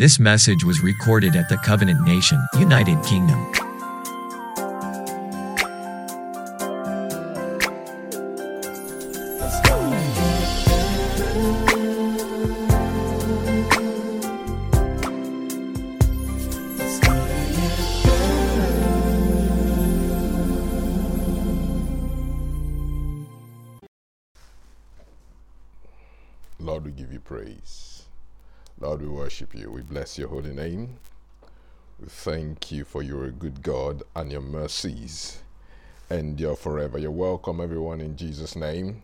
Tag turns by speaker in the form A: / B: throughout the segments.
A: This message was recorded at the Covenant Nation, United Kingdom.
B: Bless your holy name. We thank you for you're good God and your mercies endure forever. You're welcome, everyone, in Jesus' name.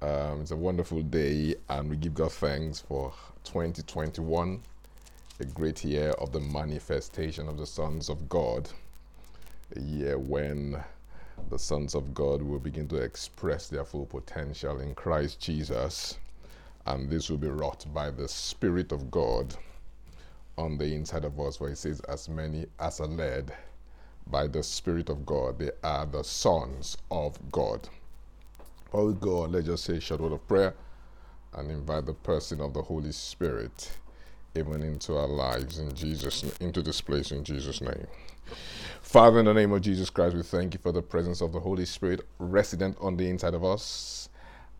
B: Um, it's a wonderful day, and we give God thanks for 2021, a great year of the manifestation of the sons of God, a year when the sons of God will begin to express their full potential in Christ Jesus and this will be wrought by the Spirit of God on the inside of us, where it says, As many as are led by the Spirit of God, they are the sons of God. Oh Before we go on, let's just say a short word of prayer and invite the person of the Holy Spirit even into our lives in Jesus into this place in Jesus name. Father in the name of Jesus Christ we thank you for the presence of the Holy Spirit resident on the inside of us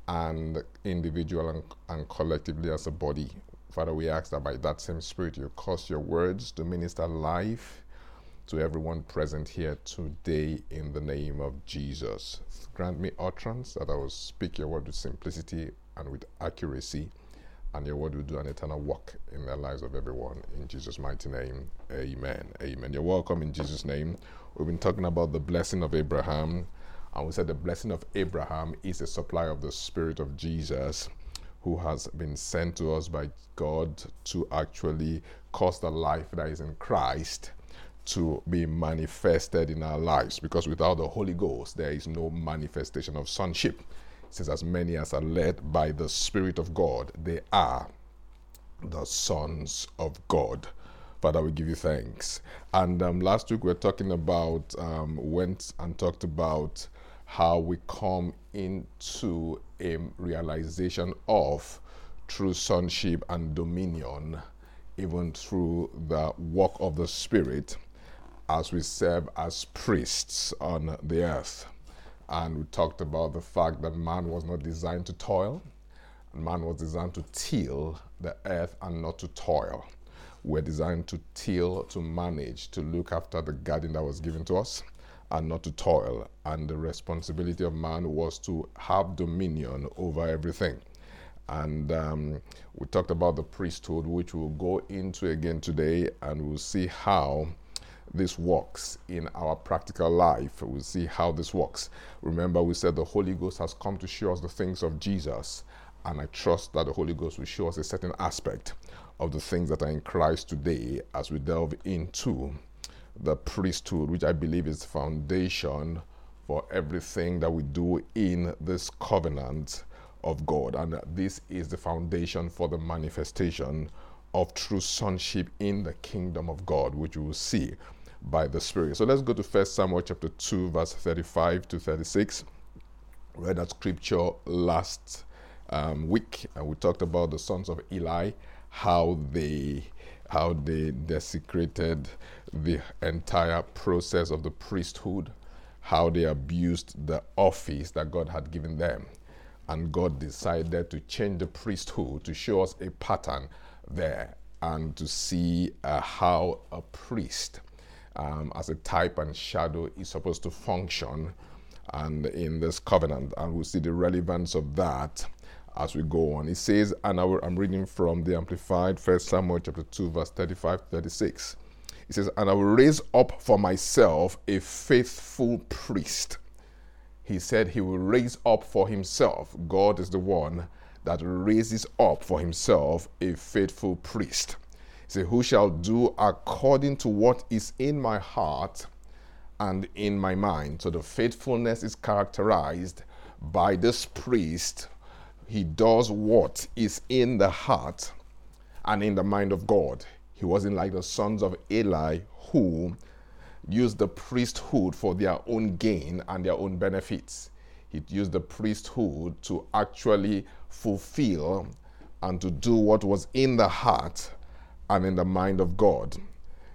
B: and individual and, and collectively as a body. Father, we ask that by that same Spirit, you cause your words to minister life to everyone present here today in the name of Jesus. Grant me utterance that I will speak your word with simplicity and with accuracy, and your word will do an eternal work in the lives of everyone. In Jesus' mighty name, amen. Amen. You're welcome in Jesus' name. We've been talking about the blessing of Abraham and we said the blessing of Abraham is a supply of the Spirit of Jesus who has been sent to us by God to actually cause the life that is in Christ to be manifested in our lives. Because without the Holy Ghost, there is no manifestation of sonship. It says, As many as are led by the Spirit of God, they are the sons of God. Father, we give you thanks. And um, last week we were talking about, um, went and talked about how we come into a realization of true sonship and dominion, even through the work of the Spirit as we serve as priests on the earth. And we talked about the fact that man was not designed to toil, man was designed to till the earth and not to toil. We're designed to till, to manage, to look after the garden that was given to us and not to toil. And the responsibility of man was to have dominion over everything. And um, we talked about the priesthood, which we'll go into again today, and we'll see how this works in our practical life. We'll see how this works. Remember, we said the Holy Ghost has come to show us the things of Jesus, and I trust that the Holy Ghost will show us a certain aspect of the things that are in Christ today as we delve into the priesthood, which I believe is the foundation for everything that we do in this covenant of God. And this is the foundation for the manifestation of true sonship in the kingdom of God, which we will see by the Spirit. So let's go to 1 Samuel chapter 2, verse 35 to 36. Read that scripture last um, week, and we talked about the sons of Eli, how they how they desecrated the entire process of the priesthood, how they abused the office that God had given them. And God decided to change the priesthood to show us a pattern there and to see uh, how a priest, um, as a type and shadow, is supposed to function and in this covenant. And we'll see the relevance of that as we go on. It says, and I am reading from the Amplified, First Samuel chapter 2, verse 35 36. It says, And I will raise up for myself a faithful priest. He said he will raise up for himself. God is the one that raises up for himself a faithful priest. He said, Who shall do according to what is in my heart and in my mind. So the faithfulness is characterized by this priest. He does what is in the heart and in the mind of God. He wasn't like the sons of Eli who used the priesthood for their own gain and their own benefits. He used the priesthood to actually fulfill and to do what was in the heart and in the mind of God.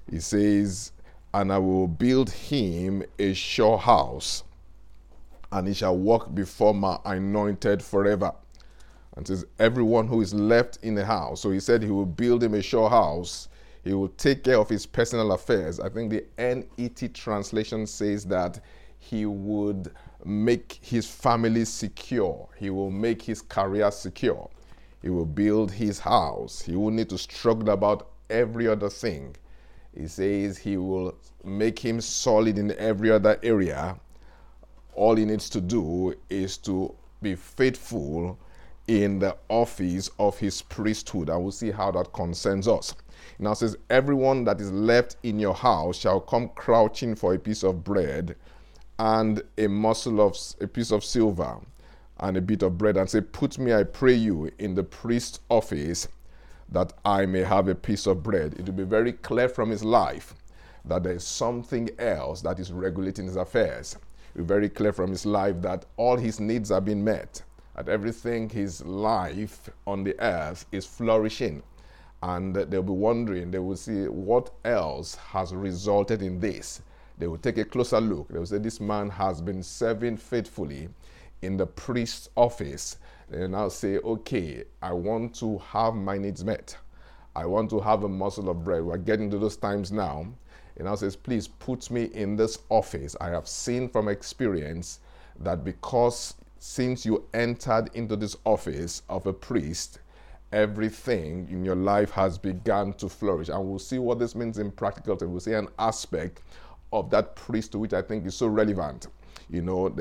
B: He says, And I will build him a sure house, and he shall walk before my anointed forever. And says, Everyone who is left in the house. So he said he will build him a sure house. He will take care of his personal affairs. I think the NET translation says that he would make his family secure, he will make his career secure, he will build his house, he will need to struggle about every other thing. He says he will make him solid in every other area. All he needs to do is to be faithful in the office of his priesthood. And we'll see how that concerns us. Now says, Everyone that is left in your house shall come crouching for a piece of bread and a morsel of a piece of silver and a bit of bread and say, Put me, I pray you, in the priest's office that I may have a piece of bread. It will be very clear from his life that there is something else that is regulating his affairs. It will be very clear from his life that all his needs have been met, that everything his life on the earth is flourishing. And they'll be wondering, they will see what else has resulted in this they will take a closer look. They will say, This man has been serving faithfully in the priest's office. They now say, Okay, I want to have my needs met. I want to have a morsel of bread. We're getting to those times now. And now says, Please put me in this office. I have seen from experience that because since you entered into this office of a priest, everything in your life has begun to flourish. And we'll see what this means in practical terms. We'll see an aspect of that priest, which I think is so relevant, you know,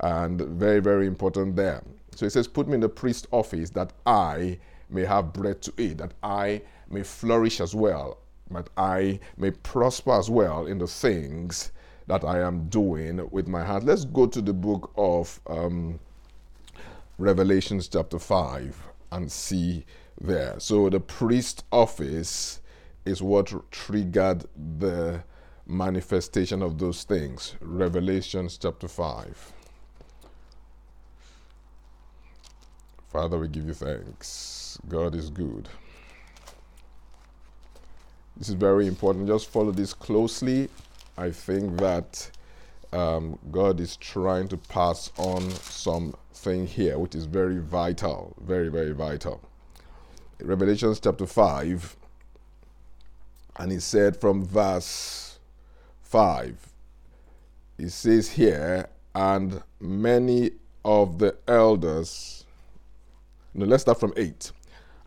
B: and very, very important there. So he says, Put me in the priest's office that I may have bread to eat, that I may flourish as well, that I may prosper as well in the things that I am doing with my hands. Let's go to the book of um, Revelations, chapter 5, and see there. So the priest office is what triggered the manifestation of those things. Revelations chapter 5. Father, we give you thanks. God is good. This is very important. Just follow this closely. I think that um, God is trying to pass on something here, which is very vital, very, very vital. Revelations chapter 5, and he said from verse 5. It says here, and many of the elders. No, let's start from 8.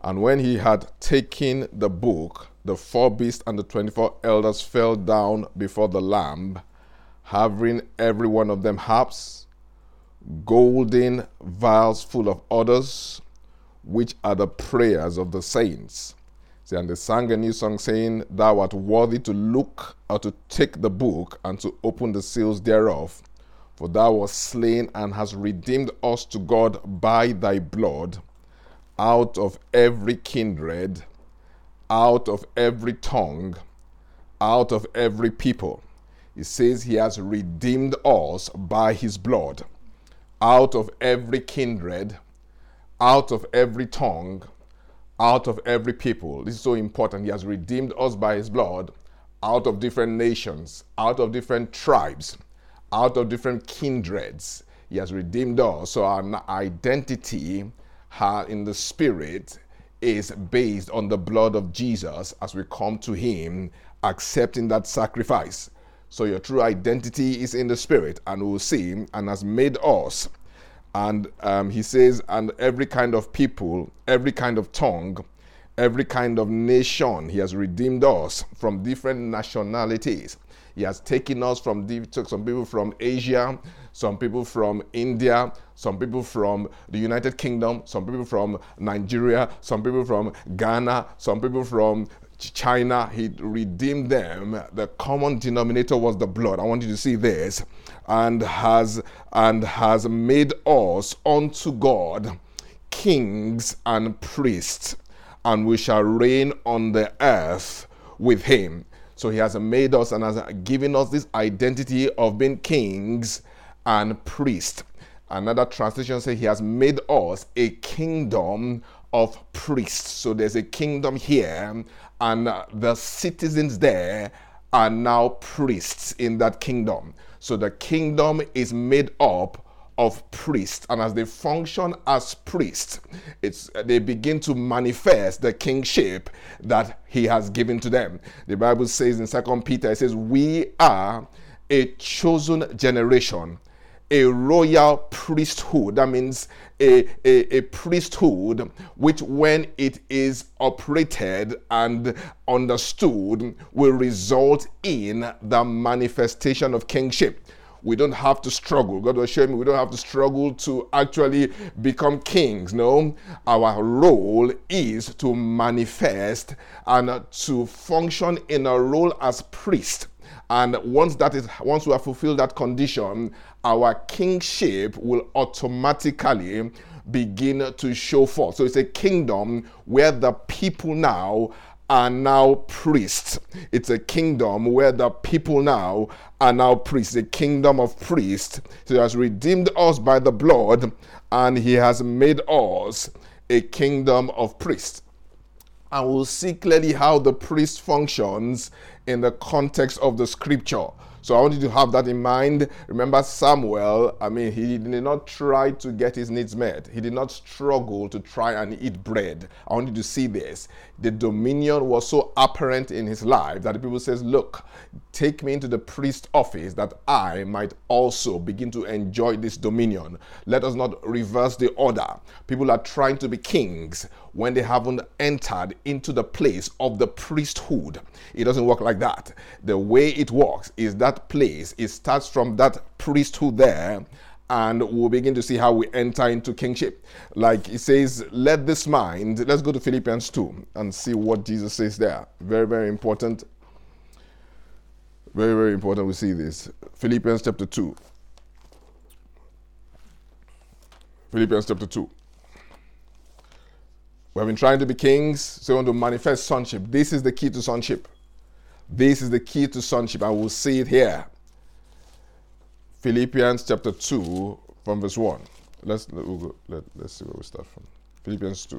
B: And when he had taken the book, the four beasts and the 24 elders fell down before the Lamb, having every one of them harps, golden vials full of odors, which are the prayers of the saints. See, and they sang a new song saying, Thou art worthy to look or to take the book and to open the seals thereof. For thou wast slain and hast redeemed us to God by thy blood out of every kindred, out of every tongue, out of every people. He says he has redeemed us by his blood out of every kindred, out of every tongue, out of every people. This is so important. He has redeemed us by his blood out of different nations, out of different tribes, out of different kindreds. He has redeemed us. So our identity in the spirit is based on the blood of Jesus as we come to him, accepting that sacrifice. So your true identity is in the spirit, and we'll see, and has made us and um, he says, and every kind of people, every kind of tongue, every kind of nation. He has redeemed us from different nationalities. He has taken us from took some people from Asia, some people from India, some people from the United Kingdom, some people from Nigeria, some people from Ghana, some people from China. He redeemed them. The common denominator was the blood. I want you to see this and has and has made us unto God kings and priests, and we shall reign on the earth with him. So he has made us and has given us this identity of being kings and priests. Another translation says he has made us a kingdom of priests. So there's a kingdom here, and the citizens there are now priests in that kingdom. So the kingdom is made up of priests and as they function as priests it's they begin to manifest the kingship that he has given to them the bible says in second peter it says we are a chosen generation a royal priesthood. That means a, a, a, priesthood which, when it is operated and understood, will result in the manifestation of kingship. We don't have to struggle. God will show me we don't have to struggle to actually become kings. No, our role is to manifest and to function in a role as priest and once that is once we have fulfilled that condition our kingship will automatically begin to show forth so it's a kingdom where the people now are now priests. It's a kingdom where the people now are now priests, a kingdom of priests. So he has redeemed us by the blood and he has made us a kingdom of priests. And we'll see clearly how the priest functions in the context of the scripture. So I want you to have that in mind. Remember Samuel, I mean, he did not try to get his needs met. He did not struggle to try and eat bread. I want you to see this. The dominion was so apparent in his life that people says, look, take me into the priest office that I might also begin to enjoy this dominion. Let us not reverse the order. People are trying to be kings when they haven't entered into the place of the priesthood. It doesn't work like that. The way it works is that place, it starts from that priesthood there and we'll begin to see how we enter into kingship. Like it says, let this mind, let's go to Philippians 2 and see what Jesus says there. Very, very important. Very, very important we see this. Philippians chapter 2. Philippians chapter 2. We have been trying to be kings, so we want to manifest sonship. This is the key to sonship. This is the key to sonship, and we'll see it here. Philippians chapter 2, from verse 1. Let's, let, we'll go, let, let's see where we start from. Philippians 2.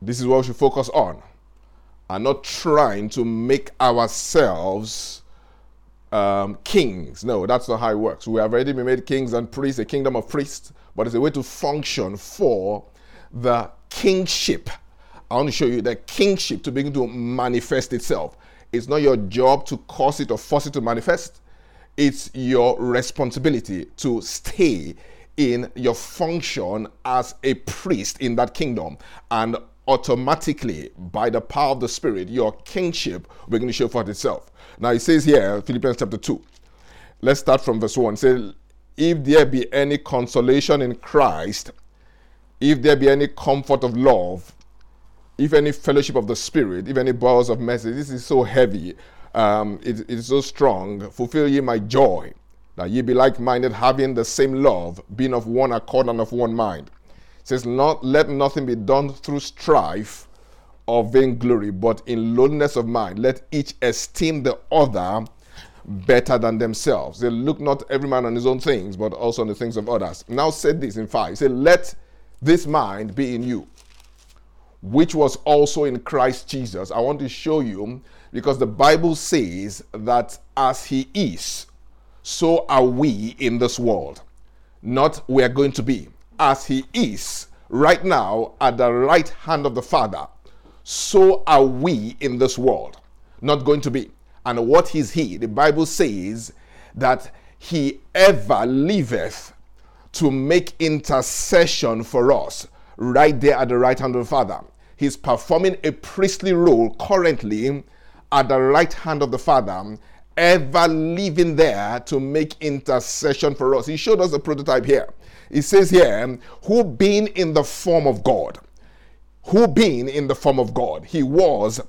B: This is what we should focus on. And not trying to make ourselves um, kings. No, that's not how it works. We have already been made kings and priests, a kingdom of priests, but it's a way to function for the kingship. I want to show you the kingship to begin to manifest itself. It's not your job to cause it or force it to manifest. It's your responsibility to stay in your function as a priest in that kingdom and automatically by the power of the spirit your kingship will begin to show forth itself now it says here, Philippians chapter 2. Let's start from verse 1. It says, If there be any consolation in Christ, if there be any comfort of love, if any fellowship of the Spirit, if any bowels of mercy, this is so heavy, um, it, it is so strong. Fulfill ye my joy, that ye be like minded, having the same love, being of one accord and of one mind. It says, Not let nothing be done through strife of vainglory, but in lowliness of mind, let each esteem the other better than themselves. They look not every man on his own things, but also on the things of others. Now said this in five. Say, let this mind be in you, which was also in Christ Jesus. I want to show you because the Bible says that as he is, so are we in this world. Not we are going to be. As he is right now at the right hand of the Father so are we in this world. Not going to be. And what is he? The Bible says that he ever liveth to make intercession for us right there at the right hand of the Father. He's performing a priestly role currently at the right hand of the Father, ever living there to make intercession for us. He showed us a prototype here. He says here, who being in the form of God, who being in the form of God, he was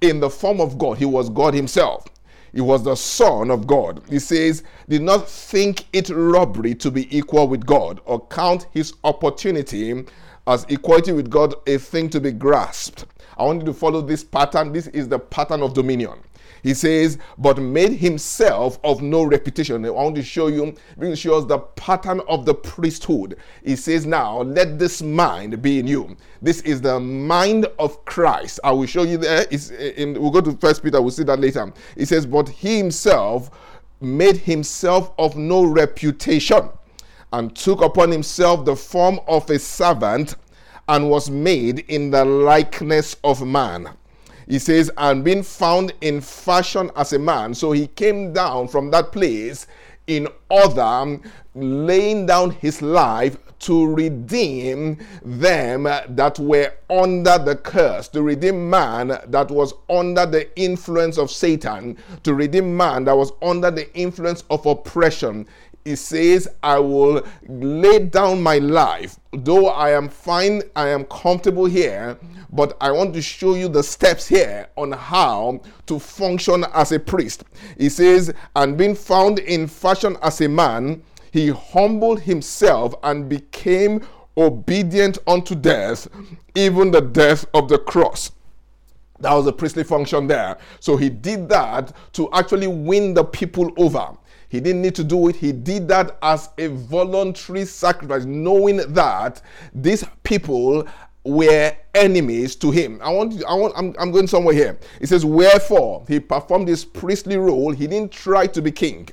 B: in the form of God, he was God himself. He was the Son of God. He says, Did not think it robbery to be equal with God, or count his opportunity as equality with God a thing to be grasped. I want you to follow this pattern. This is the pattern of dominion. He says, but made himself of no reputation. I want to show you, to show us the pattern of the priesthood. He says, now let this mind be in you. This is the mind of Christ. I will show you there. It's eh, in, we'll go to First Peter. We'll see that later. He says, but he himself made himself of no reputation and took upon himself the form of a servant and was made in the likeness of man. He says, and being found in fashion as a man. So he came down from that place in order, laying down his life to redeem them that were under the curse, to redeem man that was under the influence of Satan, to redeem man that was under the influence of oppression he says, I will lay down my life. Though I am fine, I am comfortable here, but I want to show you the steps here on how to function as a priest. He says, and being found in fashion as a man, he humbled himself and became obedient unto death, even the death of the cross. That was a priestly function there. So he did that to actually win the people over. He didn't need to do it. He did that as a voluntary sacrifice, knowing that these people were enemies to him. I want, I want, I'm, I'm going somewhere here. It says, Wherefore he performed this priestly role. He didn't try to be king.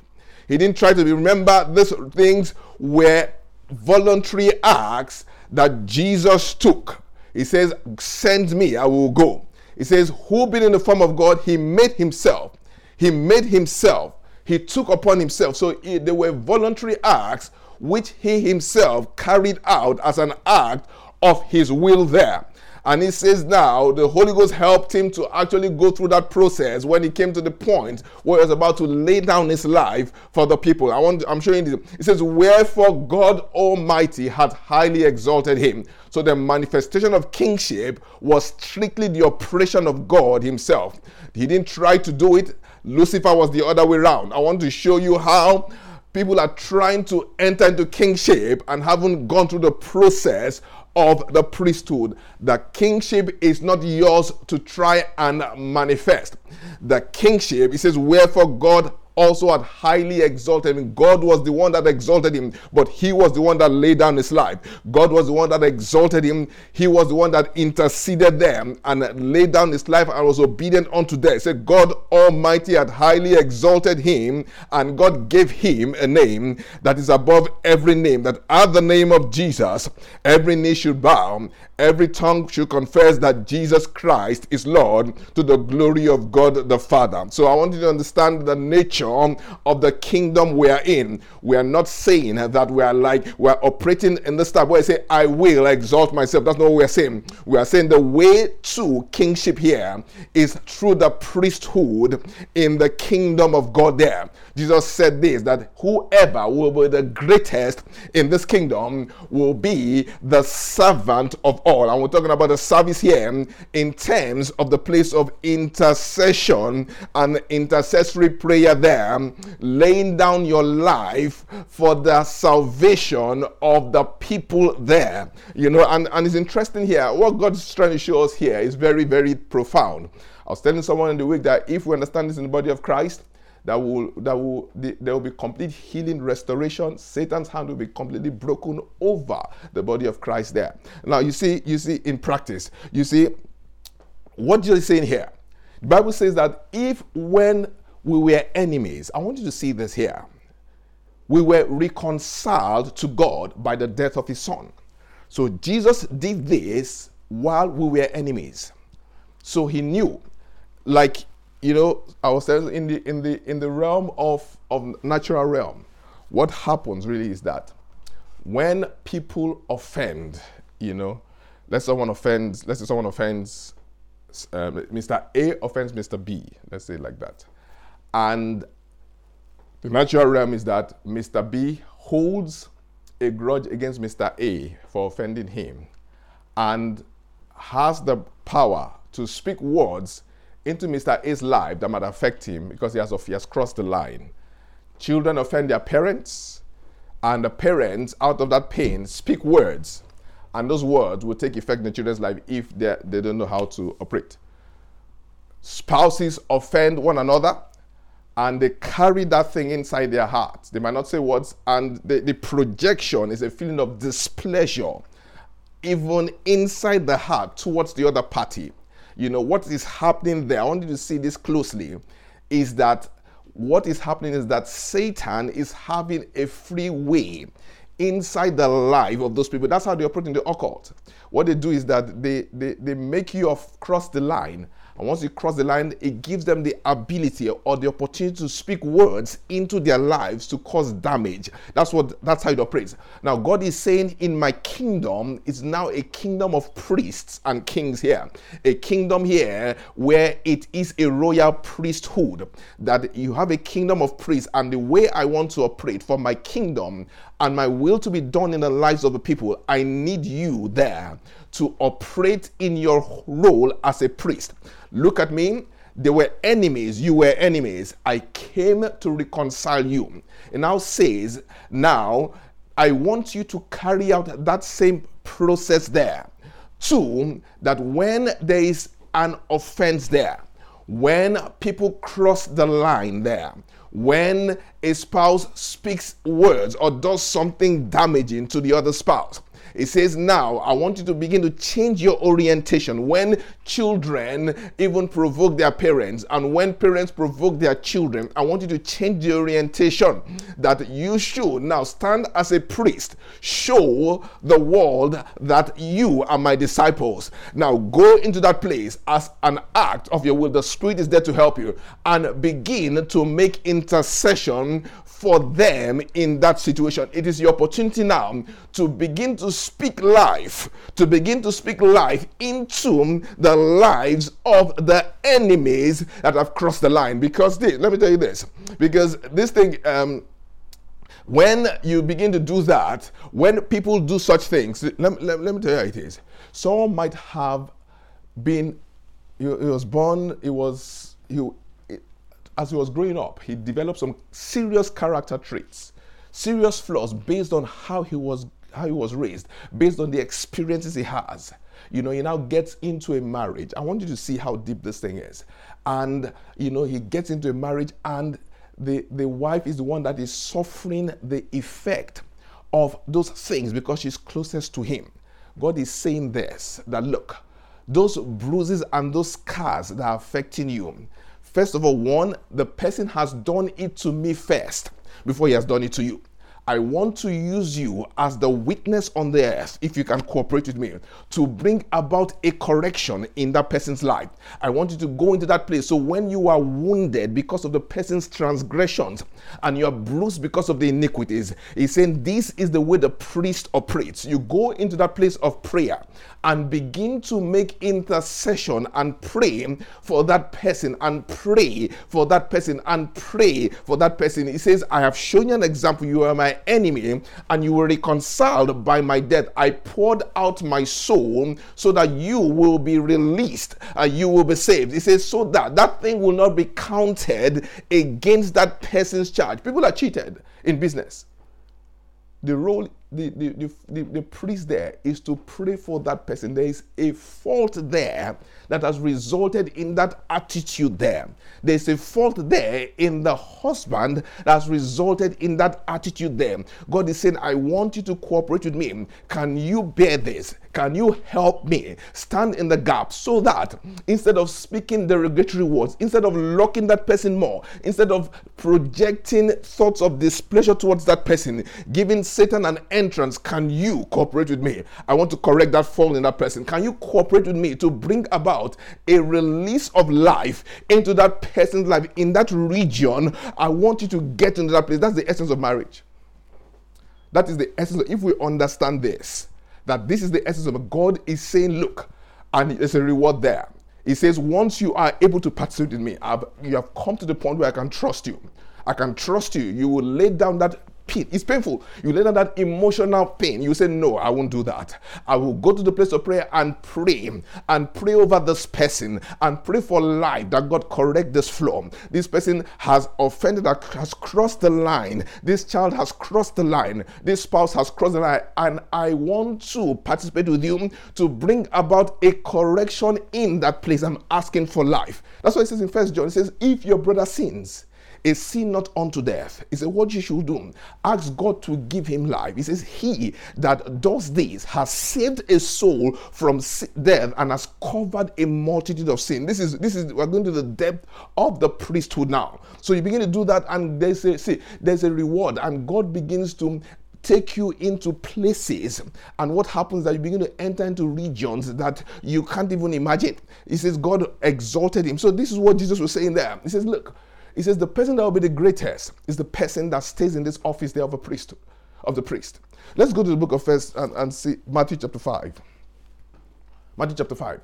B: He didn't try to be. Remember, these things were voluntary acts that Jesus took. He says, Send me, I will go. He says, Who being in the form of God, he made himself. He made himself he took upon himself. So they were voluntary acts which he himself carried out as an act of his will there. And he says now the Holy Ghost helped him to actually go through that process when he came to the point where he was about to lay down his life for the people. I want I'm showing you. It says, Wherefore God Almighty had highly exalted him. So the manifestation of kingship was strictly the operation of God Himself. He didn't try to do it Lucifer was the other way around. I want to show you how people are trying to enter into kingship and haven't gone through the process of the priesthood. The kingship is not yours to try and manifest. The kingship, it says, Wherefore God also had highly exalted him. God was the one that exalted him, but he was the one that laid down his life. God was the one that exalted him. He was the one that interceded them and laid down his life and was obedient unto death. Said God Almighty had highly exalted him, and God gave him a name that is above every name. That at the name of Jesus, every knee should bow, every tongue should confess that Jesus Christ is Lord to the glory of God the Father. So I want you to understand the nature of the kingdom we are in. We are not saying that we are like we're operating in this type where I say, I will exalt myself. That's not what we're saying. We are saying the way to kingship here is through the priesthood in the kingdom of God there. Jesus said this that whoever will be the greatest in this kingdom will be the servant of all. And we're talking about the service here in terms of the place of intercession and intercessory prayer there, laying down your life for the salvation of the people there. You know, and, and it's interesting here. What God's trying to show us here is very, very profound. I was telling someone in the week that if we understand this in the body of Christ, that will that will there will be complete healing restoration. Satan's hand will be completely broken over the body of christ there. Now you see you see in practice you see what you're saying here the bible says that if when we were enemies i want you to see this here we were reconciled to god by the death of his son. So jesus did this while we were enemies. So he knew like you know, saying in the in the in the realm of of natural realm, what happens really is that when people offend, you know, let's someone offends, let's say someone offends, um, Mr. A offends Mr. B, let's say like that, and the natural realm is that Mr. B holds a grudge against Mr. A for offending him, and has the power to speak words into Mr. A's life that might affect him because he has, he has crossed the line. Children offend their parents, and the parents, out of that pain, speak words. And those words will take effect in the children's life if they, don't know how to operate. spouses offend one another and they carry that thing inside their hearts. They might not say words, and the, the projection is a feeling of displeasure, even inside the heart towards the other party. You know, what is happening there, I want you to see this closely, is that what is happening is that Satan is having a free way inside the life of those people. That's how they operate in the occult. What they do is that they, they, they make you cross the line and once you cross the line, it gives them the ability or the opportunity to speak words into their lives to cause damage. That's what that's how it operates. Now, God is saying, In my kingdom is now a kingdom of priests and kings here. A kingdom here where it is a royal priesthood. That you have a kingdom of priests, and the way I want to operate for my kingdom and my will to be done in the lives of the people, I need you there to operate in your role as a priest. Look at me. They were enemies. You were enemies. I came to reconcile you. It now says, Now I want you to carry out that same process there. Two, that when there is an offense there, when people cross the line there, when a spouse speaks words or does something damaging to the other spouse, it says, Now I want you to begin to change your orientation. When children even provoke their parents, and when parents provoke their children, I want you to change the orientation that you should now stand as a priest, show the world that you are my disciples. Now go into that place as an act of your will. The Spirit is there to help you and begin to make intercession for them in that situation. It is your opportunity now to begin to speak life, to begin to speak life into the lives of the enemies that have crossed the line. Because this, let me tell you this, because this thing, um, when you begin to do that, when people do such things, let, let, let me tell you how it is. Someone might have been, he, he was born, he was, he, as he was growing up, he developed some serious character traits, serious flaws based on how he was how he was raised, based on the experiences he has. You know, he now gets into a marriage. I want you to see how deep this thing is. And you know, he gets into a marriage and the, the wife is the one that is suffering the effect of those things because she's closest to him. God is saying this that look, those bruises and those scars that are affecting you, First of all, one, the person has done it to me first before he has done it to you. I want to use you as the witness on the earth, if you can cooperate with me, to bring about a correction in that person's life. I want you to go into that place. So when you are wounded because of the person's transgressions and you are bruised because of the iniquities, he's saying this is the way the priest operates. You go into that place of prayer and begin to make intercession and pray for that person and pray for that person and pray for that person. He says, I have shown you an example. You are my enemy and you were reconciled by my death. I poured out my soul so that you will be released, uh, you will be saved. He says, so that that thing will not be counted against that person's charge. People are cheated in business. The role the, the, the, the, the priest there is to pray for that person. There is a fault there that has resulted in that attitude there. There's a fault there in the husband that has resulted in that attitude there. God is saying, I want you to cooperate with me. Can you bear this? Can you help me stand in the gap so that instead of speaking derogatory words, instead of locking that person more, instead of projecting thoughts of displeasure towards that person, giving Satan an entrance, can you cooperate with me? I want to correct that fault in that person. Can you cooperate with me to bring about about a release of life into that person's life in that region, I want you to get into that place. That's the essence of marriage. That is the essence. Of, if we understand this, that this is the essence of God is saying, look, and there's a reward there. He says, once you are able to participate in me, I've, you have come to the point where I can trust you. I can trust you. You will lay down that It's painful. You lay down that emotional pain. You say, No, I won't do that. I will go to the place of prayer and pray and pray over this person and pray for life that God correct this flaw. This person has offended, that has crossed the line. This child has crossed the line. This spouse has crossed the line. And I want to participate with you to bring about a correction in that place. I'm asking for life. That's why it says in First John, it says, If your brother sins, a sin not unto death. He said, What you should do, ask God to give him life. He says, He that does this has saved a soul from death and has covered a multitude of sin. This is this is we're going to the depth of the priesthood now. So you begin to do that, and there's a see, there's a reward, and God begins to take you into places and what happens that you begin to enter into regions that you can't even imagine he says god exalted him so this is what jesus was saying there he says look he says the person that will be the greatest is the person that stays in this office there of a priest, of the priest. Let's go to the book of First and, and see Matthew chapter 5. Matthew chapter 5.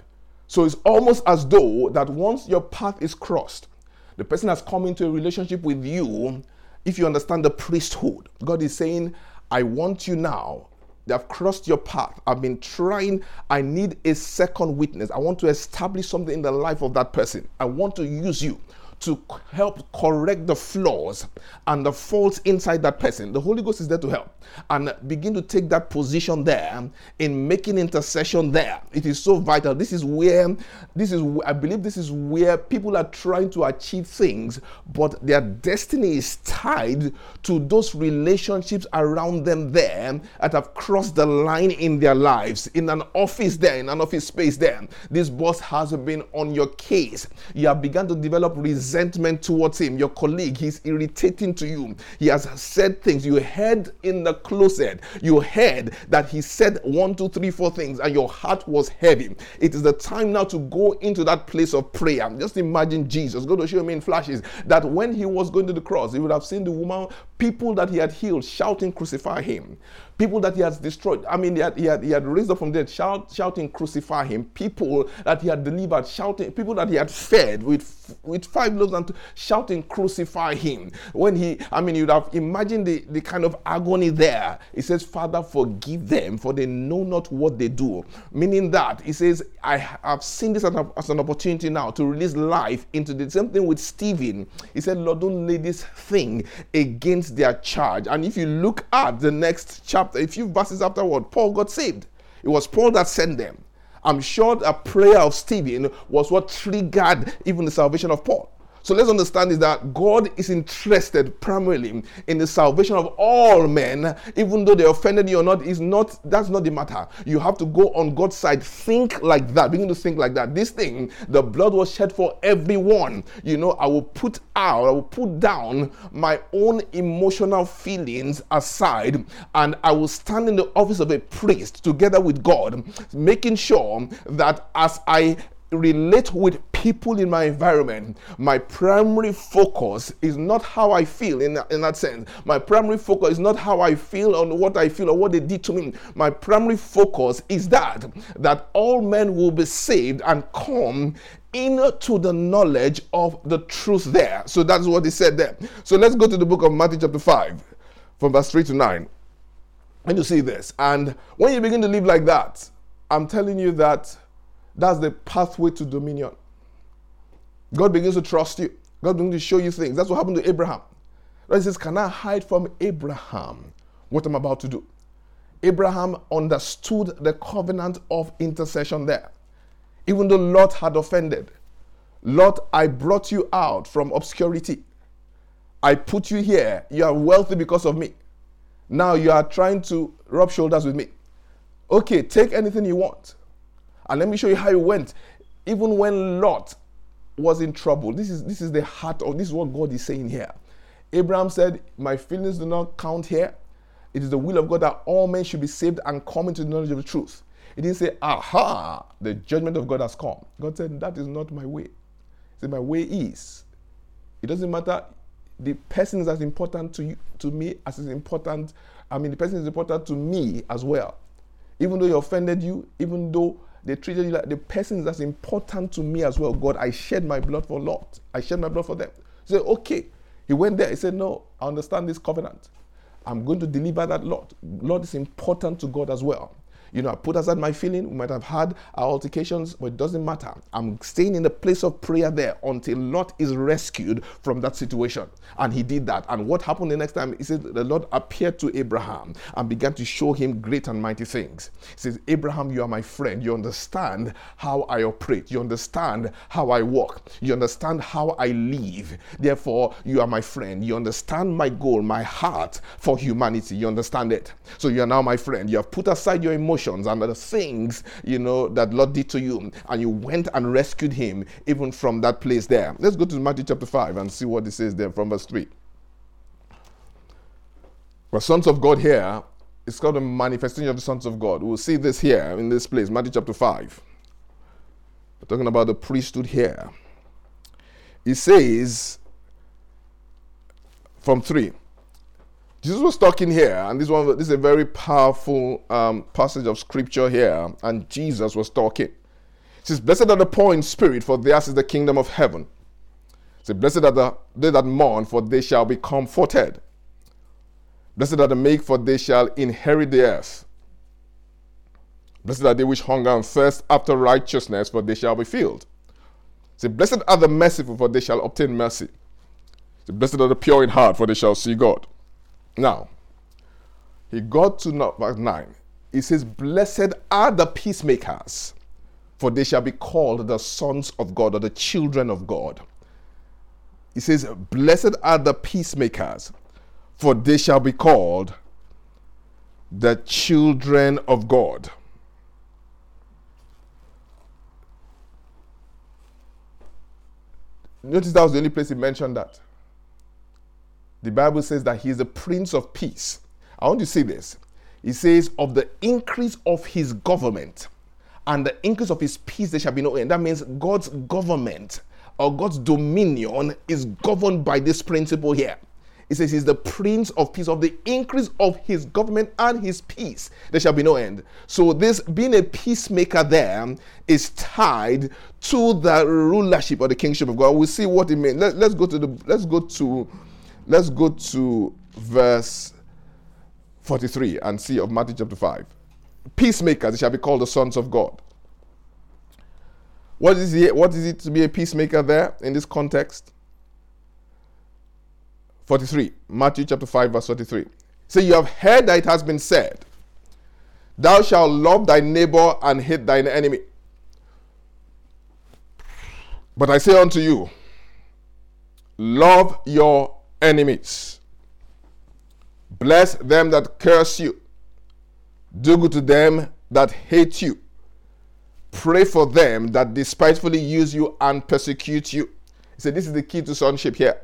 B: So it's almost as though that once your path is crossed, the person has come into a relationship with you. If you understand the priesthood, God is saying, I want you now they have crossed your path. I've been trying. I need a second witness. I want to establish something in the life of that person. I want to use you to help correct the flaws and the faults inside that person. The Holy Ghost is there to help and begin to take that position there in making intercession there. It is so vital. This is where, this is, I believe this is where people are trying to achieve things, but their destiny is tied to those relationships around them there that have crossed the line in their lives. In an office there, in an office space there, this boss has been on your case. You have begun to develop resistance resentment towards him, your colleague, he's irritating to you. He has said things. You heard in the closet, you heard that he said one, two, three, four things, and your heart was heavy. It is the time now to go into that place of prayer. Just imagine Jesus, go to show me in flashes, that when he was going to the cross, he would have seen the woman, people that he had healed, shouting, Crucify him people that he has destroyed. I mean, he had, he had, he had raised up from dead, shout, shouting, crucify him. People that he had delivered, shouting, people that he had fed with, with five loaves and two, shouting, crucify him. When he, I mean, you'd have imagined the, the kind of agony there. He says, Father, forgive them, for they know not what they do. Meaning that, he says, I have seen this as, a, as an opportunity now to release life into the same thing with Stephen. He said, Lord, don't lay this thing against their charge. And if you look at the next chapter, chapter, a few verses afterward, Paul got saved. It was Paul that sent them. I'm sure a prayer of Stephen was what triggered even the salvation of Paul. So let's understand is that God is interested primarily in the salvation of all men, even though they offended you or not, is not that's not the matter. You have to go on God's side, think like that, begin to think like that. This thing, the blood was shed for everyone. You know, I will put out, I will put down my own emotional feelings aside, and I will stand in the office of a priest together with God, making sure that as I relate with people in my environment, my primary focus is not how I feel in, in that sense. My primary focus is not how I feel on what I feel or what they did to me. My primary focus is that that all men will be saved and come into the knowledge of the truth there. So that's what he said there. So let's go to the book of Matthew chapter 5 from verse 3 to 9. And you see this. And when you begin to live like that, I'm telling you that that's the pathway to dominion. God begins to trust you. God begins to show you things. That's what happened to Abraham. He says, Can I hide from Abraham what I'm about to do? Abraham understood the covenant of intercession there. Even though Lot had offended, Lot, I brought you out from obscurity. I put you here. You are wealthy because of me. Now you are trying to rub shoulders with me. Okay, take anything you want. And let me show you how it went. Even when Lot was in trouble, this is this is the heart of this is what God is saying here. Abraham said, My feelings do not count here. It is the will of God that all men should be saved and come into the knowledge of the truth. He didn't say, Aha, the judgment of God has come. God said, That is not my way. He said, My way is. It doesn't matter. The person is as important to you, to me as is important. I mean, the person is important to me as well. Even though he offended you, even though they treated you like the person that's important to me as well. God, I shed my blood for Lot. I shed my blood for them. He said, okay. He went there. He said, no, I understand this covenant. I'm going to deliver that lot. Lord is important to God as well. You know, I put aside my feeling. We might have had our altercations, but it doesn't matter. I'm staying in the place of prayer there until Lot is rescued from that situation. And he did that. And what happened the next time? He said the Lord appeared to Abraham and began to show him great and mighty things. He says, Abraham, you are my friend. You understand how I operate. You understand how I walk. You understand how I live. Therefore, you are my friend. You understand my goal, my heart for humanity. You understand it. So you are now my friend. You have put aside your emotions and the things, you know, that Lord did to you. And you went and rescued him even from that place there. Let's go to Matthew chapter 5 and see what it says there from verse 3. The sons of God here, it's called the manifestation of the sons of God. We'll see this here in this place, Matthew chapter 5. We're talking about the priesthood here. It says from 3 Jesus was talking here, and this one this is a very powerful um, passage of scripture here, and Jesus was talking. Says, Blessed are the poor in spirit, for theirs is the kingdom of heaven. He says, Blessed are the, they that mourn, for they shall be comforted. Blessed are the meek, for they shall inherit the earth. Blessed are they which hunger and thirst after righteousness, for they shall be filled. Say, Blessed are the merciful, for they shall obtain mercy. Say, Blessed are the pure in heart, for they shall see God. Now, he got to verse 9. He says, Blessed are the peacemakers, for they shall be called the sons of God or the children of God. He says, Blessed are the peacemakers, for they shall be called the children of God. Notice that was the only place he mentioned that. The Bible says that he is the Prince of Peace. I want you to see this. He says, Of the increase of his government and the increase of his peace, there shall be no end. That means God's government or God's dominion is governed by this principle here. It says he's the prince of peace, of the increase of his government and his peace. There shall be no end. So, this being a peacemaker there is tied to the rulership or the kingship of God. We'll see what it means. Let, let's go to the let's go to Let's go to verse 43 and see of Matthew chapter 5. Peacemakers shall be called the sons of God. What is, it, what is it to be a peacemaker there in this context? 43. Matthew chapter 5, verse 43. So you have heard that it has been said, Thou shalt love thy neighbor and hate thine enemy. But I say unto you, love your enemies. Bless them that curse you. Do good to them that hate you. Pray for them that despitefully use you and persecute you. He said, This is the key to sonship here.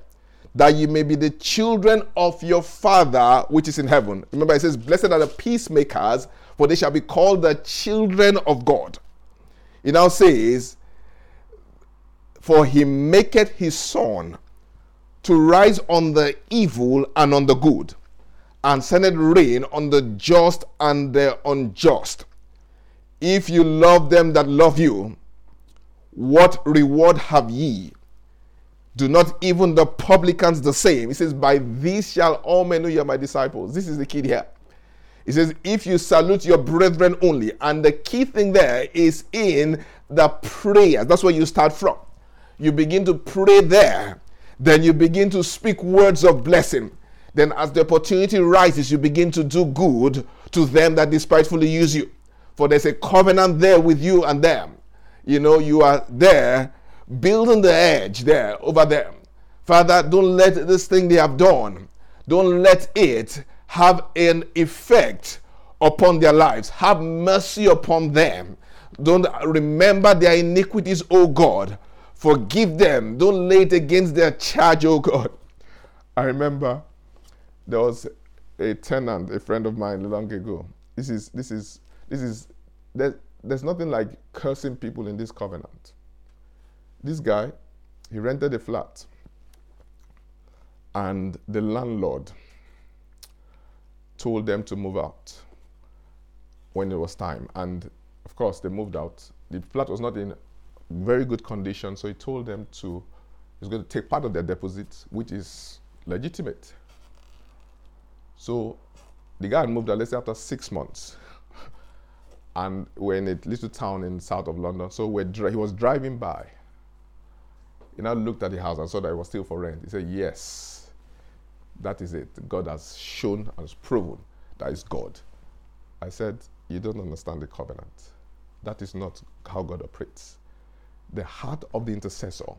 B: That you may be the children of your Father which is in heaven. Remember, it says, Blessed are the peacemakers, for they shall be called the children of God. He now says, For he maketh his son to rise on the evil and on the good, and sendeth rain on the just and the unjust. If you love them that love you, what reward have ye? Do not even the publicans the same? He says, By this shall all men know you are my disciples. This is the key here. He says, If you salute your brethren only, and the key thing there is in the prayer. That's where you start from. You begin to pray there then you begin to speak words of blessing. Then, as the opportunity rises, you begin to do good to them that despitefully use you. For there's a covenant there with you and them. You know, you are there building the edge there over them. Father, don't let this thing they have done, don't let it have an effect upon their lives. Have mercy upon them. Don't remember their iniquities, O God. Forgive them. Don't lay it against their charge, oh God. I remember there was a tenant, a friend of mine, long ago. This is this is this is there, there's nothing like cursing people in this covenant. This guy, he rented a flat, and the landlord told them to move out when it was time. And of course, they moved out. The flat was not in very good condition. So he told them to, he's going to take part of their deposit, which is legitimate. So the guy moved there, let's say after six months. and we're in a little town in south of London. So we're dri- he was driving by. He now looked at the house and saw that it was still for rent. He said, Yes, that is it. God has shown and has proven that is God. I said, You don't understand the covenant. That is not how God operates. The heart of the intercessor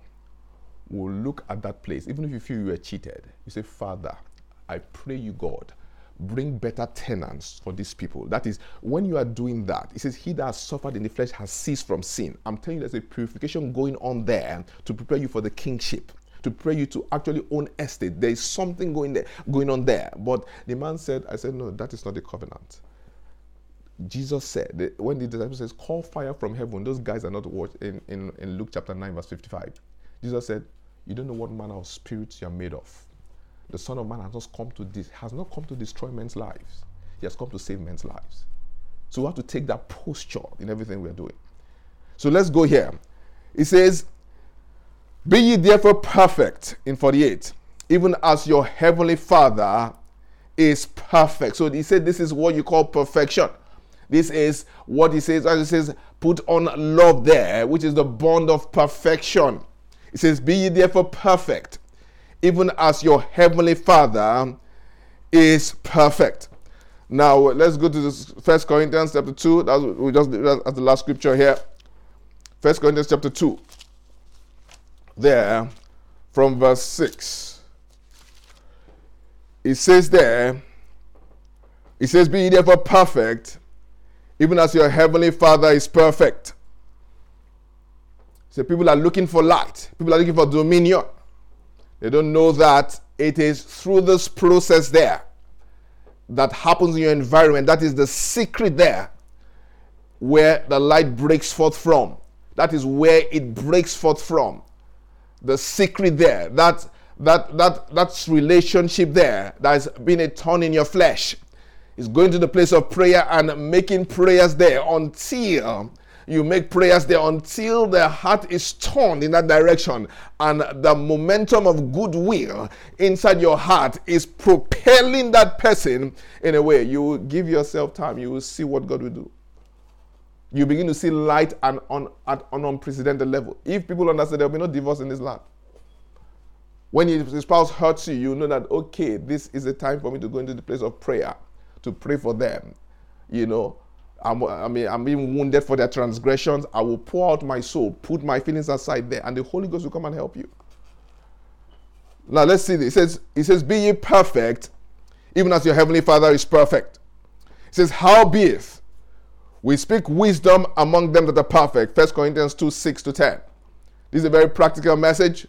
B: will look at that place, even if you feel you were cheated. You say, Father, I pray you, God, bring better tenants for these people. That is, when you are doing that, it says, He that has suffered in the flesh has ceased from sin. I'm telling you, there's a purification going on there to prepare you for the kingship. To prepare you to actually own estate. There is something going there, going on there. But the man said, I said, no, that is not the covenant. Jesus said, when the disciple says, call fire from heaven, those guys are not watched in, in, in Luke chapter 9, verse 55. Jesus said, You don't know what manner of spirits you are made of the Son of Man has not come to this, has not come to destroy men's lives. He has come to save men's lives. So we have to take that posture in everything we are doing. So let's go here. It says, Be ye therefore perfect in 48, even as your heavenly Father is perfect. So he said this is what you call perfection. This is what he says, as he says, put on love there, which is the bond of perfection. It says, Be ye therefore perfect, even as your heavenly Father is perfect. Now let's go to this First Corinthians chapter two. That's we just at the last scripture here. First Corinthians chapter two. There, from verse six. It says there. It says, "Be ye therefore perfect, even as your heavenly Father is perfect." So people are looking for light. People are looking for dominion. They don't know that it is through this process there that happens in your environment. That is the secret there where the light breaks forth from. That is where it breaks forth from. The secret there. That that that that's relationship there that has been a thorn in your flesh is going to the place of prayer and making prayers there until you make prayers there until the heart is turned in that direction and the momentum of goodwill inside your heart is propelling that person in a way. You will give yourself time, you will see what God will do. You begin to see light and on, at an unprecedented level. If people understand, there will be no divorce in this land. When your spouse hurts you, you know that, okay, this is a time for me to go into the place of prayer, to pray for them. You know, I'm, I mean, I'm even wounded for their transgressions. I will pour out my soul, put my feelings aside there, and the Holy Ghost will come and help you. Now let's see. This. It says, "It says, be ye perfect, even as your heavenly Father is perfect." It says, "How beeth we speak wisdom among them that are perfect." First Corinthians two six to ten. This is a very practical message.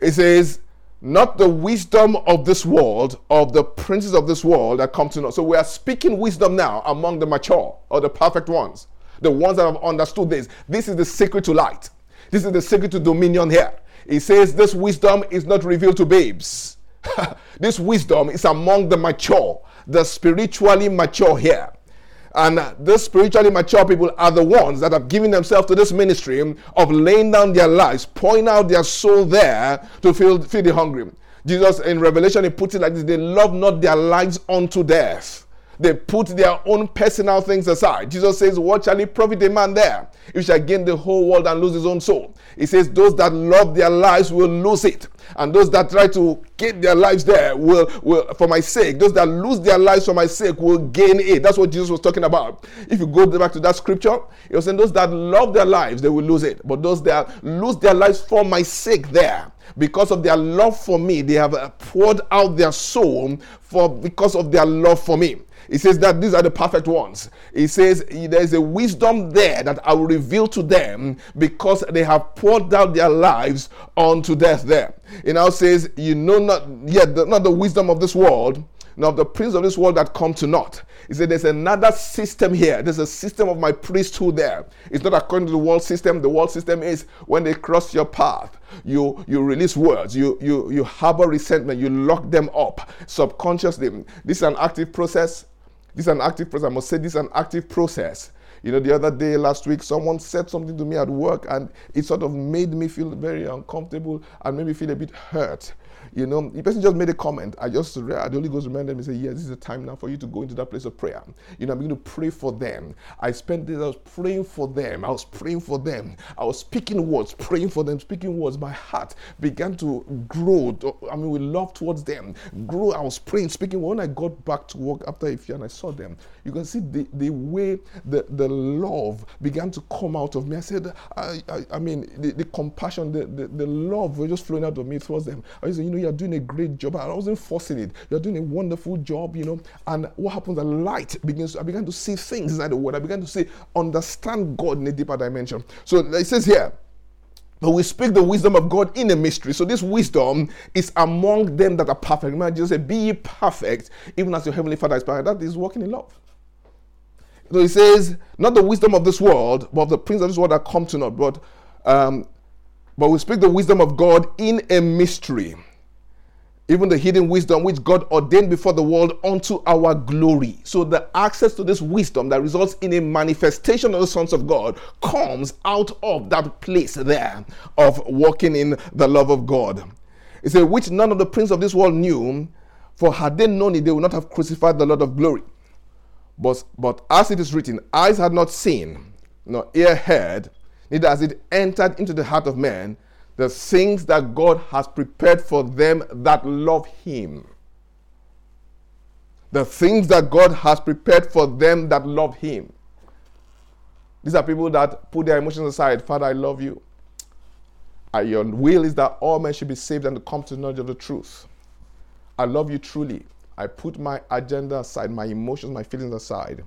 B: It says, not the wisdom of this world, of the princes of this world that come to know. So we are speaking wisdom now among the mature or the perfect ones, the ones that have understood this. This is the secret to light. This is the secret to dominion here. He says this wisdom is not revealed to babes. this wisdom is among the mature, the spiritually mature here. And these spiritually mature people are the ones that have given themselves to this ministry of laying down their lives, pouring out their soul there to feed, feed the hungry. Jesus in Revelation, he puts it like this they love not their lives unto death. They put their own personal things aside. Jesus says, What shall it profit a man there? If he shall gain the whole world and lose his own soul. He says, Those that love their lives will lose it. And those that try to get their lives there will, will, for my sake, those that lose their lives for my sake will gain it. That's what Jesus was talking about. If you go back to that scripture, he was saying, Those that love their lives, they will lose it. But those that lose their lives for my sake, there, because of their love for me, they have uh, poured out their soul for because of their love for me. He says that these are the perfect ones. He says there's a wisdom there that I will reveal to them because they have poured out their lives unto death there. He now says, You know not yet, not the wisdom of this world, nor of the prince of this world that come to naught. He said, There's another system here. There's a system of my priesthood there. It's not according to the world system. The world system is when they cross your path, you you release words, you you you harbor resentment, you lock them up subconsciously. This is an active process. This is an active process. I must say, this is an active process. You know, the other day, last week, someone said something to me at work and it sort of made me feel very uncomfortable and made me feel a bit hurt. You know, the person just made a comment. I just, read the Holy Ghost reminded me, say, yes, this is the time now for you to go into that place of prayer. You know, I'm going to pray for them. I spent days, I was praying for them. I was praying for them. I was speaking words, praying for them, speaking words. My heart began to grow. I mean, with love towards them. Grow. I was praying, speaking. When I got back to work after a few and I saw them, you can see the, the way the, the love began to come out of me. I said, I, I, I mean, the, the compassion, the, the, the love was just flowing out of me towards them. I said, you know, you're doing a great job. I wasn't forcing it. You're doing a wonderful job, you know. And what happens? The light begins. I began to see things inside the word. I began to see, understand God in a deeper dimension. So it says here. But we speak the wisdom of God in a mystery. So this wisdom is among them that are perfect. Remember, Jesus said, Be ye perfect, even as your heavenly Father is perfect. That is walking in love. So he says, not the wisdom of this world, but of the prince of this world that come to not. But um, but we speak the wisdom of God in a mystery, even the hidden wisdom which God ordained before the world unto our glory. So the access to this wisdom that results in a manifestation of the sons of God comes out of that place there of walking in the love of God. It says, which none of the prince of this world knew, for had they known it, they would not have crucified the Lord of glory. But, but as it is written, eyes had not seen, nor ear heard, neither has it entered into the heart of man the things that God has prepared for them that love him. The things that God has prepared for them that love him. These are people that put their emotions aside. Father, I love you. Uh, your will is that all men should be saved and come to the knowledge of the truth. I love you truly. I put my agenda aside, my emotions, my feelings aside.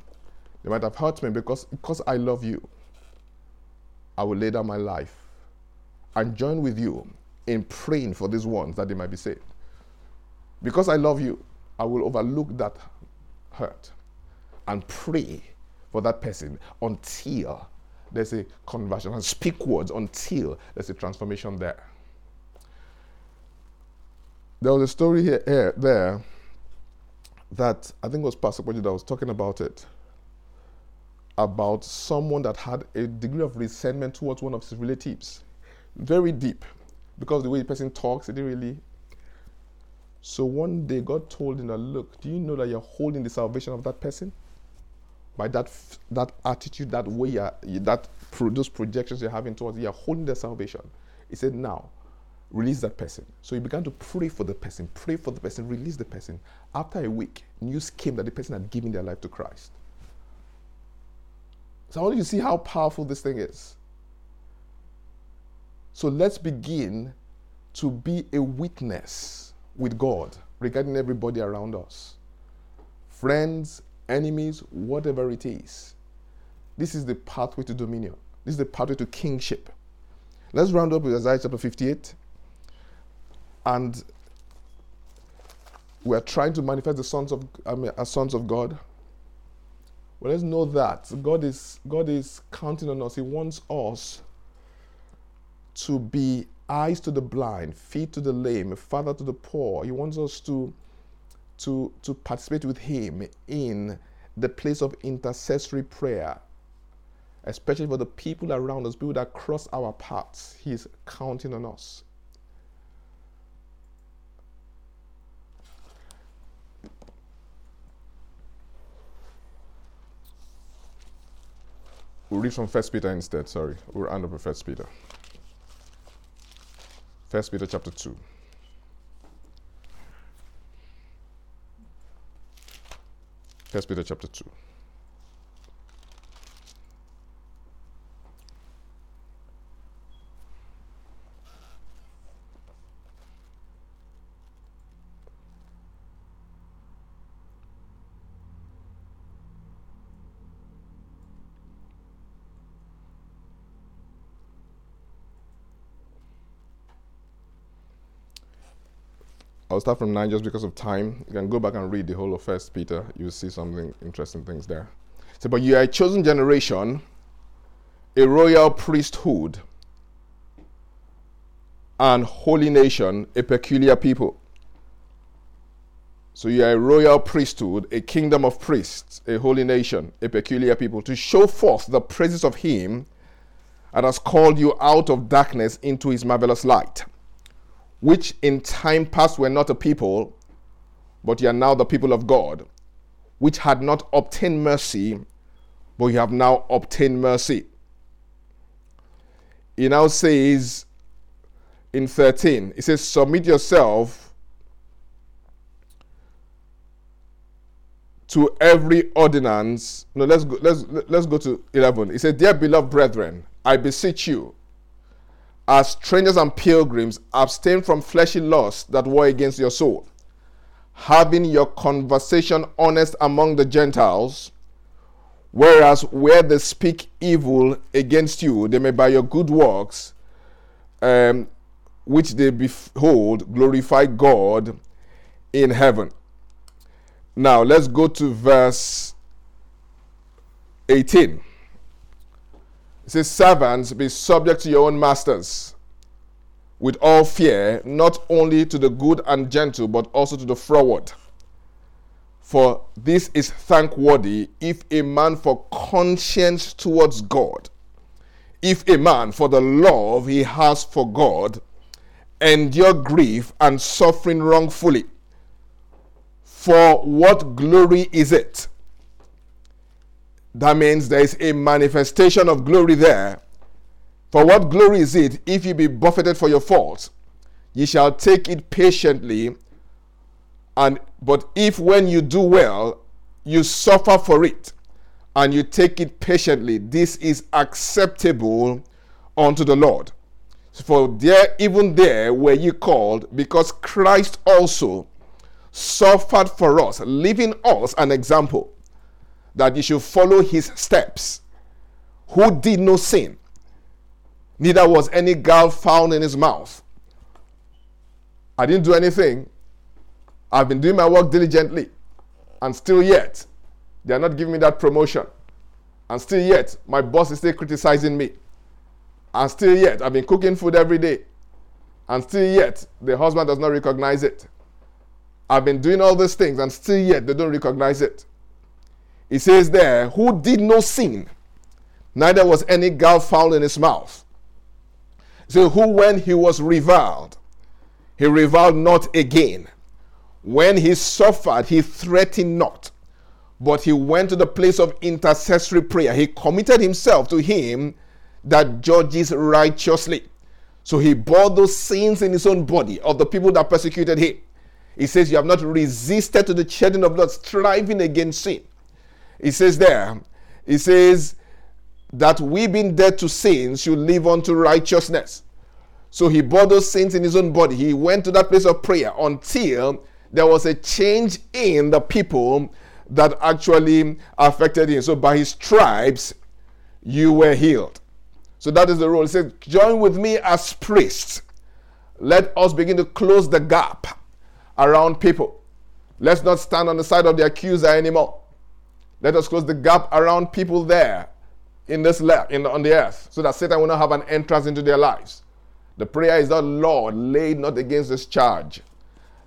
B: They might have hurt me because, because I love you. I will lay down my life and join with you in praying for these ones that they might be saved. Because I love you, I will overlook that hurt and pray for that person until there's a conversion and speak words until there's a transformation there. There was a story here, here there that I think was Pastor Boji that was talking about it about someone that had a degree of resentment towards one of his relatives. Very deep. Because the way the person talks, it didn't really. So one day God told him that, look, do you know that you're holding the salvation of that person? By that that attitude, that way, you're, that those projections you're having towards, you're holding their salvation. He said, now, release that person. So he began to pray for the person, pray for the person, release the person. After a week, news came that the person had given their life to Christ. So I want you to see how powerful this thing is. So let's begin to be a witness with God regarding everybody around us friends, enemies, whatever it is. This is the pathway to dominion. This is the pathway to kingship. Let's round up with Isaiah chapter 58. And we are trying to manifest the sons of I mean, as sons of God. Well, let's know that God is God is counting on us. He wants us to be eyes to the blind, feet to the lame, a father to the poor. He wants us to to to participate with Him in the place of intercessory prayer, especially for the people around us, people that cross our paths. He's counting on us. We'll read from First Peter instead. Sorry, we'll end up with First Peter. First Peter chapter two. First Peter chapter two. I'll start from 9 just because of time. You can go back and read the whole of First Peter. You'll see something interesting things there. So, but you are a chosen generation, a royal priesthood, and holy nation, a peculiar people. So you are a royal priesthood, a kingdom of priests, a holy nation, a peculiar people, to show forth the praises of him that has called you out of darkness into his marvelous light which in time past were not a people, but you are now the people of God, which had not obtained mercy, but you have now obtained mercy. He now says in 13, he says, Submit yourself to every ordinance. No, let's go, let's let's go to 11. He said, Dear beloved brethren, I beseech you, as strangers and pilgrims, abstain from fleshly lusts that war against your soul, having your conversation honest among the Gentiles, whereas where they speak evil against you, they may by your good works, um, which they behold, glorify God in heaven. Now let's go to verse 18. It says, Servants, be subject to your own masters with all fear, not only to the good and gentle, but also to the froward. For this is thankworthy if a man for conscience towards God, if a man for the love he has for God, endure grief and suffering wrongfully. For what glory is it? That means there is a manifestation of glory there. For what glory is it if you be buffeted for your faults? Ye shall take it patiently. And but if when you do well, you suffer for it, and you take it patiently, this is acceptable unto the Lord. For there, even there, were ye called, because Christ also suffered for us, leaving us an example that you should follow his steps, who did no sin, neither was any gall found in his mouth. I didn't do anything. I've been doing my work diligently, and still yet, they are not giving me that promotion. And still yet, my boss is still criticizing me. And still yet, I've been cooking food every day. And still yet, the husband does not recognize it. I've been doing all these things, and still yet, they don't recognize it. He says there, who did no sin, neither was any gall found in his mouth. So, who when he was reviled, he reviled not again. When he suffered, he threatened not, but he went to the place of intercessory prayer. He committed himself to him that judges righteously. So he bore those sins in his own body of the people that persecuted him. He says, You have not resisted to the shedding of blood, striving against sin. He says there, he says that we being dead to sins should live unto righteousness. So he bore those sins in his own body. He went to that place of prayer until there was a change in the people that actually affected him. So by his stripes, you were healed. So that is the rule. He says, Join with me as priests. Let us begin to close the gap around people. Let's not stand on the side of the accuser anymore. Let us close the gap around people there in this le- in, on the earth so that Satan will not have an entrance into their lives. The prayer is that, Lord, lay not against this charge.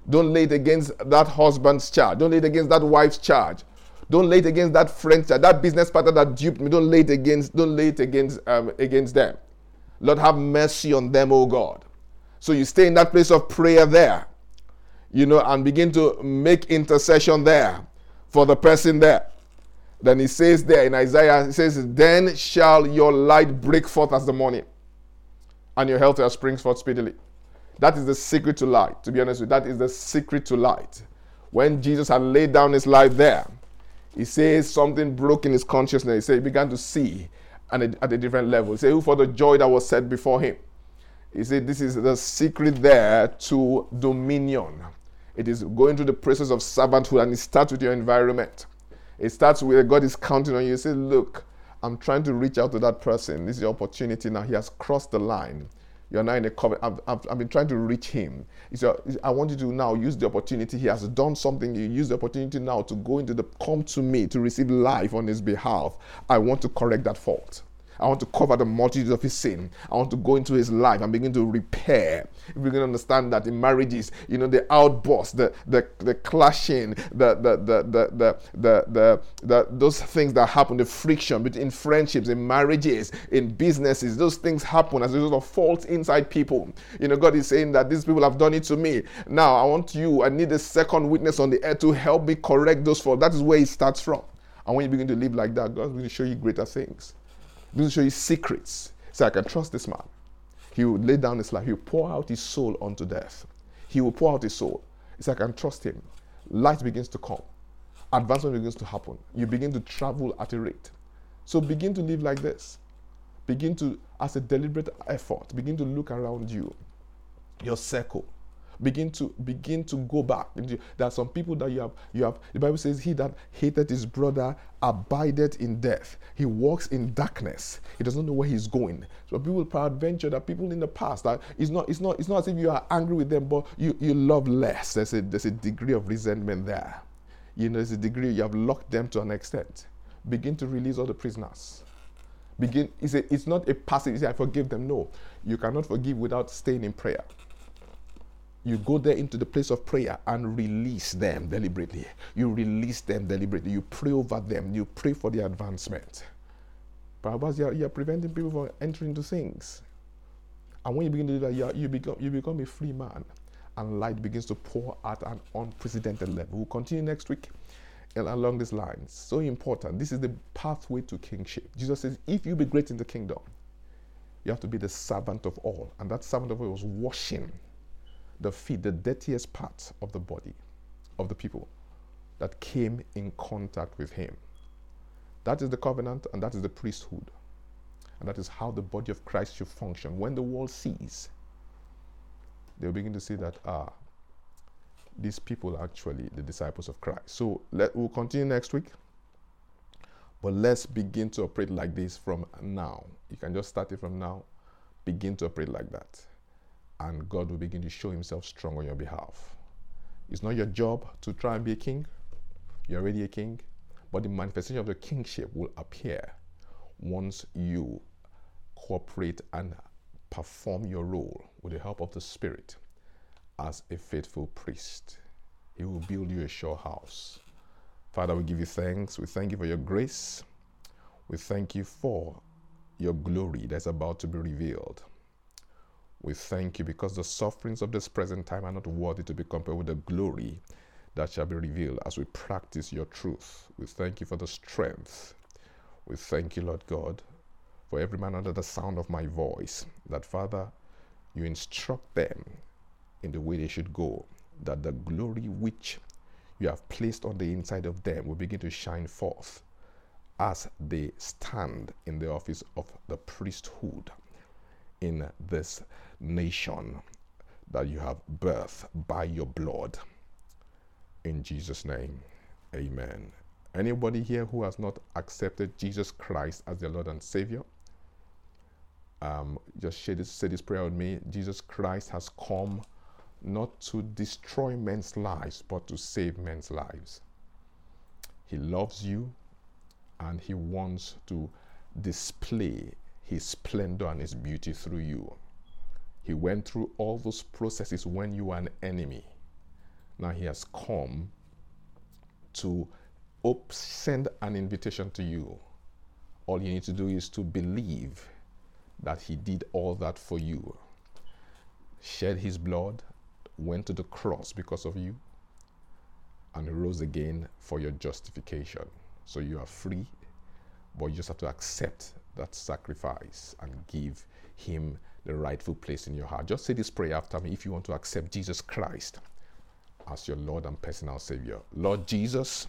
B: Don't lay it against that husband's charge. Don't lay it against that wife's charge. Don't lay it against that friend's charge. That business partner that duped me. Don't lay it against, don't lay it against, um, against them. Lord, have mercy on them, oh God. So you stay in that place of prayer there, you know, and begin to make intercession there for the person there. Then he says there in Isaiah, he says, Then shall your light break forth as the morning, and your health shall spring forth speedily. That is the secret to light. To be honest with you, that is the secret to light. When Jesus had laid down his life there, he says something broke in his consciousness. He said he began to see and at a different level. He said, Who for the joy that was set before him. He said, This is the secret there to dominion. It is going through the process of servanthood, and it starts with your environment. It starts with God is counting on you. Say, Look, I'm trying to reach out to that person. This is your opportunity now. He has crossed the line. You're now in a covenant. I've, I've, I've, been trying to reach him. So I want you to now use the opportunity. He has done something. You use the opportunity now to go into the come to me to receive life on his behalf. I want to correct that fault. I want to cover the multitude of his sin. I want to go into his life and begin to repair. If we can understand that in marriages, you know, the outburst, the the, the clashing, the the the the the, the, the, the those things that happen, the friction between friendships, in marriages, in businesses, those things happen as a result of faults inside people. You know, God is saying that these people have done it to me. Now I want you, I need a second witness on the earth to help me correct those faults. That is where it starts from. And when you begin to live like that, going to show you greater things. Going to show you secrets. So I can trust this man. He will lay down his life. He will pour out his soul unto death. He will pour out his soul. It's like I can trust him. Light begins to come. Advancement begins to happen. You begin to travel at a rate. So begin to live like this. Begin to, as a deliberate effort, begin to look around you, your circle, begin to begin to go back. There are some people that you have you have the bible says he that hated his brother abideth in death. He walks in darkness. He doesn't know where he's going. So people peradventure that people in the past that it's not it's not it's not as if you are angry with them but you you love less. There's a there's a degree of resentment there. You know there's a degree you have locked them to an extent. Begin to release all the prisoners. Begin it's, a, it's not a passive i forgive them. No you cannot forgive without staying in prayer you go there into the place of prayer and release them deliberately. You release them deliberately. You pray over them. You pray for their advancement. Perhaps you're, you're preventing people from entering into things. And when you begin to do that, you, you, become, you become a free man. And light begins to pour at an unprecedented level. We'll continue next week along these lines. So important. This is the pathway to kingship. Jesus says, if you be great in the kingdom, you have to be the servant of all. And that servant of all was washing the feet, the dirtiest part of the body of the people that came in contact with him. That is the covenant and that is the priesthood. And that is how the body of Christ should function. When the world sees, they'll begin to see that, ah, these people are actually the disciples of Christ. So let, we'll continue next week. But let's begin to operate like this from now. You can just start it from now. Begin to operate like that and God will begin to show himself strong on your behalf. It's not your job to try and be a king. You're already a king. But the manifestation of the kingship will appear once you cooperate and perform your role with the help of the Spirit as a faithful priest. He will build you a sure house. Father, we give you thanks. We thank you for your grace. We thank you for your glory that's about to be revealed. We thank you because the sufferings of this present time are not worthy to be compared with the glory that shall be revealed as we practice your truth. We thank you for the strength. We thank you, Lord God, for every man under the sound of my voice, that Father, you instruct them in the way they should go, that the glory which you have placed on the inside of them will begin to shine forth as they stand in the office of the priesthood in this nation that you have birthed by your blood. In Jesus' name, amen. Anybody here who has not accepted Jesus Christ as their Lord and Savior, um, just this, say this prayer with me. Jesus Christ has come not to destroy men's lives, but to save men's lives. He loves you and he wants to display his splendor and his beauty through you. He went through all those processes when you were an enemy. Now he has come to send an invitation to you. All you need to do is to believe that he did all that for you. Shed his blood, went to the cross because of you, and rose again for your justification. So you are free, but you just have to accept that sacrifice and give Him the rightful place in your heart. Just say this prayer after me if you want to accept Jesus Christ as your Lord and personal Savior. Lord Jesus,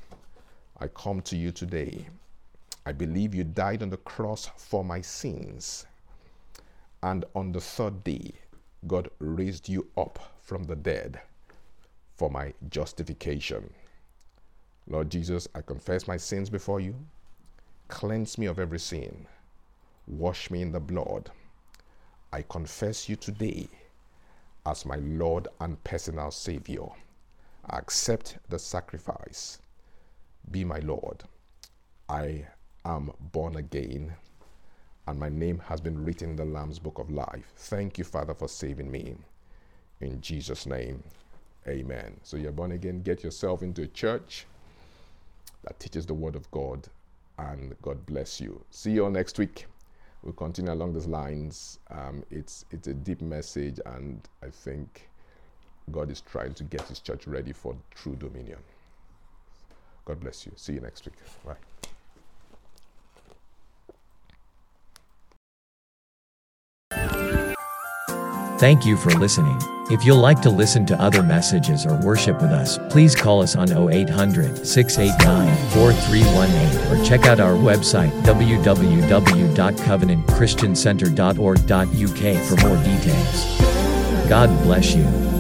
B: I come to you today. I believe you died on the cross for my sins. And on the third day, God raised you up from the dead for my justification. Lord Jesus, I confess my sins before you. Cleanse me of every sin Wash me in the blood. I confess you today as my Lord and personal Savior. Accept the sacrifice. Be my Lord. I am born again. and my name has been written in the Lamb's book of life. Thank you, Father, for saving me. In Jesus' name, amen. So you're born again, get yourself into a church that teaches the word of God, and God bless you. See you all next week. We'll continue along these lines. Um, it's it's a deep message, and I think God is trying to get His church ready for true dominion. God bless you. See you next week. Bye.
A: Thank you for listening. If you'll like to listen to other messages or worship with us, please call us on 0800 689 4318 or check out our website www.covenantchristiancenter.org.uk for more details. God bless you.